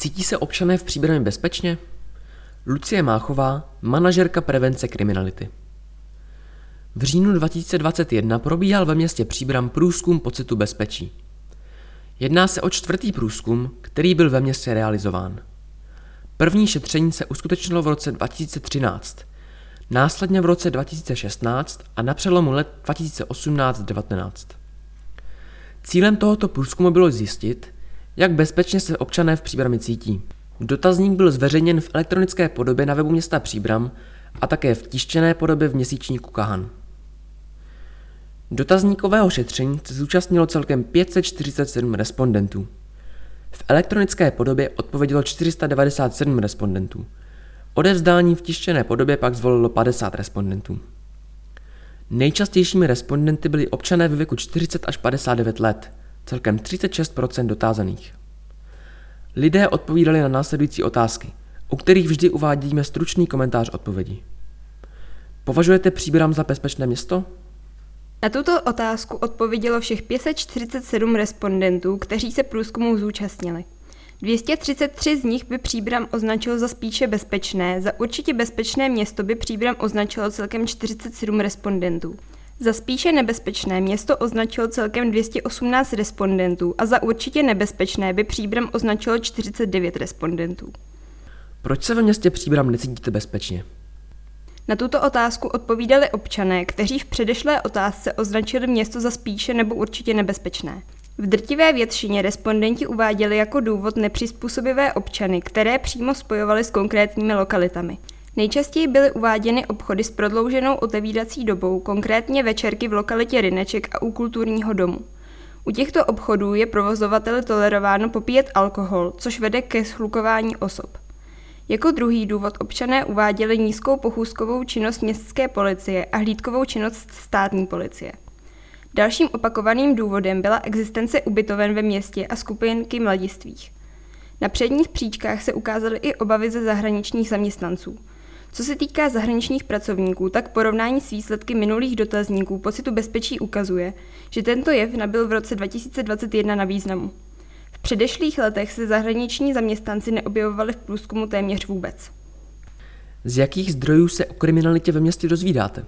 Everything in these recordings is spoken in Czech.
Cítí se občané v Příbrami bezpečně? Lucie Máchová, manažerka prevence kriminality. V říjnu 2021 probíhal ve městě Příbram průzkum pocitu bezpečí. Jedná se o čtvrtý průzkum, který byl ve městě realizován. První šetření se uskutečnilo v roce 2013, následně v roce 2016 a na přelomu let 2018-19. Cílem tohoto průzkumu bylo zjistit, jak bezpečně se občané v Příbrami cítí. Dotazník byl zveřejněn v elektronické podobě na webu města Příbram a také v tištěné podobě v měsíčníku Kahan. Dotazníkového šetření se zúčastnilo celkem 547 respondentů. V elektronické podobě odpovědělo 497 respondentů. Odevzdání v tištěné podobě pak zvolilo 50 respondentů. Nejčastějšími respondenty byli občané ve věku 40 až 59 let, celkem 36 dotázaných. Lidé odpovídali na následující otázky, u kterých vždy uvádíme stručný komentář odpovědi. Považujete Příbram za bezpečné město? Na tuto otázku odpovědělo všech 547 respondentů, kteří se průzkumu zúčastnili. 233 z nich by Příbram označilo za spíše bezpečné, za určitě bezpečné město by Příbram označilo celkem 47 respondentů. Za spíše nebezpečné město označilo celkem 218 respondentů a za určitě nebezpečné by Příbram označilo 49 respondentů. Proč se ve městě Příbram necítíte bezpečně? Na tuto otázku odpovídali občané, kteří v předešlé otázce označili město za spíše nebo určitě nebezpečné. V drtivé většině respondenti uváděli jako důvod nepřizpůsobivé občany, které přímo spojovali s konkrétními lokalitami. Nejčastěji byly uváděny obchody s prodlouženou otevírací dobou, konkrétně večerky v lokalitě Ryneček a u kulturního domu. U těchto obchodů je provozovateli tolerováno popíjet alkohol, což vede ke schlukování osob. Jako druhý důvod občané uváděli nízkou pochůzkovou činnost městské policie a hlídkovou činnost státní policie. Dalším opakovaným důvodem byla existence ubytoven ve městě a skupinky mladistvých. Na předních příčkách se ukázaly i obavy ze zahraničních zaměstnanců. Co se týká zahraničních pracovníků, tak porovnání s výsledky minulých dotazníků pocitu bezpečí ukazuje, že tento jev nabyl v roce 2021 na významu. V předešlých letech se zahraniční zaměstnanci neobjevovali v průzkumu téměř vůbec. Z jakých zdrojů se o kriminalitě ve městě dozvídáte?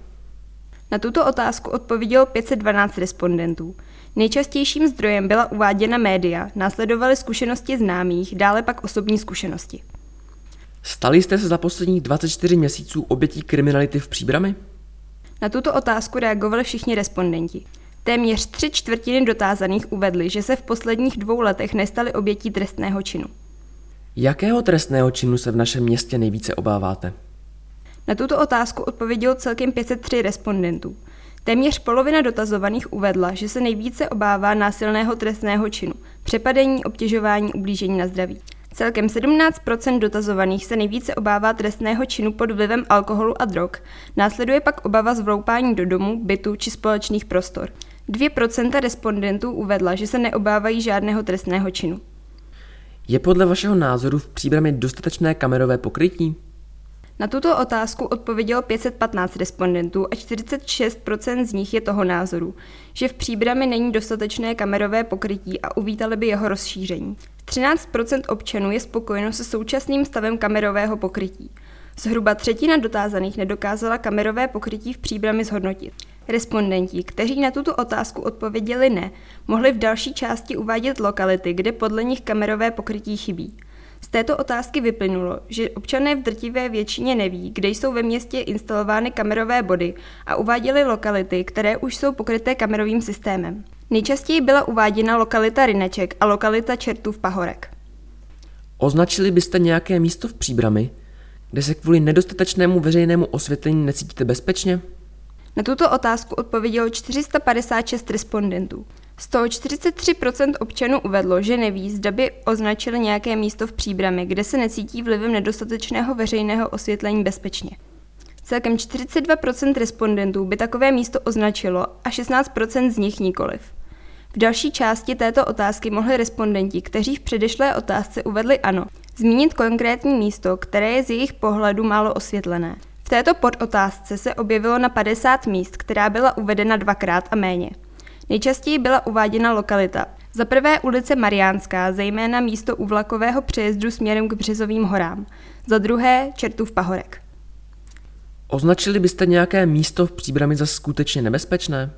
Na tuto otázku odpovědělo 512 respondentů. Nejčastějším zdrojem byla uváděna média, následovaly zkušenosti známých, dále pak osobní zkušenosti. Stali jste se za posledních 24 měsíců obětí kriminality v Příbrami? Na tuto otázku reagovali všichni respondenti. Téměř tři čtvrtiny dotázaných uvedly, že se v posledních dvou letech nestali obětí trestného činu. Jakého trestného činu se v našem městě nejvíce obáváte? Na tuto otázku odpovědělo celkem 503 respondentů. Téměř polovina dotazovaných uvedla, že se nejvíce obává násilného trestného činu, přepadení, obtěžování, ublížení na zdraví. Celkem 17% dotazovaných se nejvíce obává trestného činu pod vlivem alkoholu a drog, následuje pak obava z vloupání do domu, bytu či společných prostor. 2% respondentů uvedla, že se neobávají žádného trestného činu. Je podle vašeho názoru v příbrami dostatečné kamerové pokrytí? Na tuto otázku odpovědělo 515 respondentů a 46% z nich je toho názoru, že v příbrami není dostatečné kamerové pokrytí a uvítali by jeho rozšíření. 13% občanů je spokojeno se současným stavem kamerového pokrytí. Zhruba třetina dotázaných nedokázala kamerové pokrytí v příbrami zhodnotit. Respondenti, kteří na tuto otázku odpověděli ne, mohli v další části uvádět lokality, kde podle nich kamerové pokrytí chybí. Z této otázky vyplynulo, že občané v drtivé většině neví, kde jsou ve městě instalovány kamerové body a uváděli lokality, které už jsou pokryté kamerovým systémem. Nejčastěji byla uváděna lokalita Ryneček a lokalita Čertův Pahorek. Označili byste nějaké místo v Příbrami, kde se kvůli nedostatečnému veřejnému osvětlení necítíte bezpečně? Na tuto otázku odpovědělo 456 respondentů. Z toho 43% občanů uvedlo, že neví, zda by označili nějaké místo v příbrami, kde se necítí vlivem nedostatečného veřejného osvětlení bezpečně. Celkem 42% respondentů by takové místo označilo a 16% z nich nikoliv. V další části této otázky mohli respondenti, kteří v předešlé otázce uvedli ano, zmínit konkrétní místo, které je z jejich pohledu málo osvětlené. V této podotázce se objevilo na 50 míst, která byla uvedena dvakrát a méně. Nejčastěji byla uváděna lokalita Za prvé ulice Mariánská, zejména místo u vlakového přejezdu směrem k Březovým horám. Za druhé Čertův pahorek. Označili byste nějaké místo v příbrami za skutečně nebezpečné?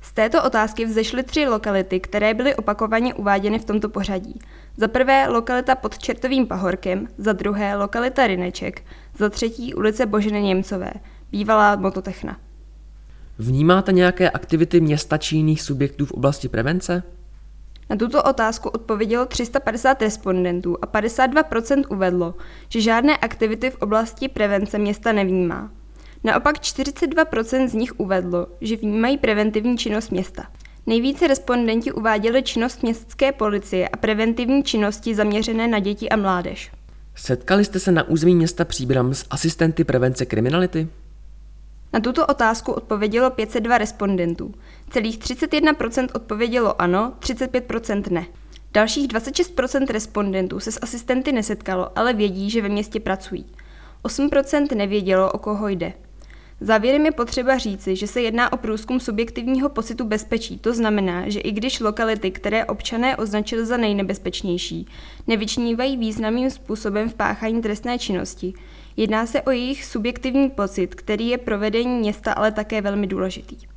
Z této otázky vzešly tři lokality, které byly opakovaně uváděny v tomto pořadí. Za prvé lokalita pod Čertovým pahorkem, za druhé lokalita Rineček, za třetí ulice Boženy Němcové, bývalá mototechna. Vnímáte nějaké aktivity města či jiných subjektů v oblasti prevence? Na tuto otázku odpovědělo 350 respondentů a 52% uvedlo, že žádné aktivity v oblasti prevence města nevnímá. Naopak 42% z nich uvedlo, že vnímají preventivní činnost města. Nejvíce respondenti uváděli činnost městské policie a preventivní činnosti zaměřené na děti a mládež. Setkali jste se na území města Příbram s asistenty prevence kriminality? Na tuto otázku odpovědělo 502 respondentů. Celých 31% odpovědělo ano, 35% ne. Dalších 26% respondentů se s asistenty nesetkalo, ale vědí, že ve městě pracují. 8% nevědělo, o koho jde. Závěrem je potřeba říci, že se jedná o průzkum subjektivního pocitu bezpečí. To znamená, že i když lokality, které občané označili za nejnebezpečnější, nevyčnívají významným způsobem v páchání trestné činnosti, jedná se o jejich subjektivní pocit, který je pro vedení města ale také velmi důležitý.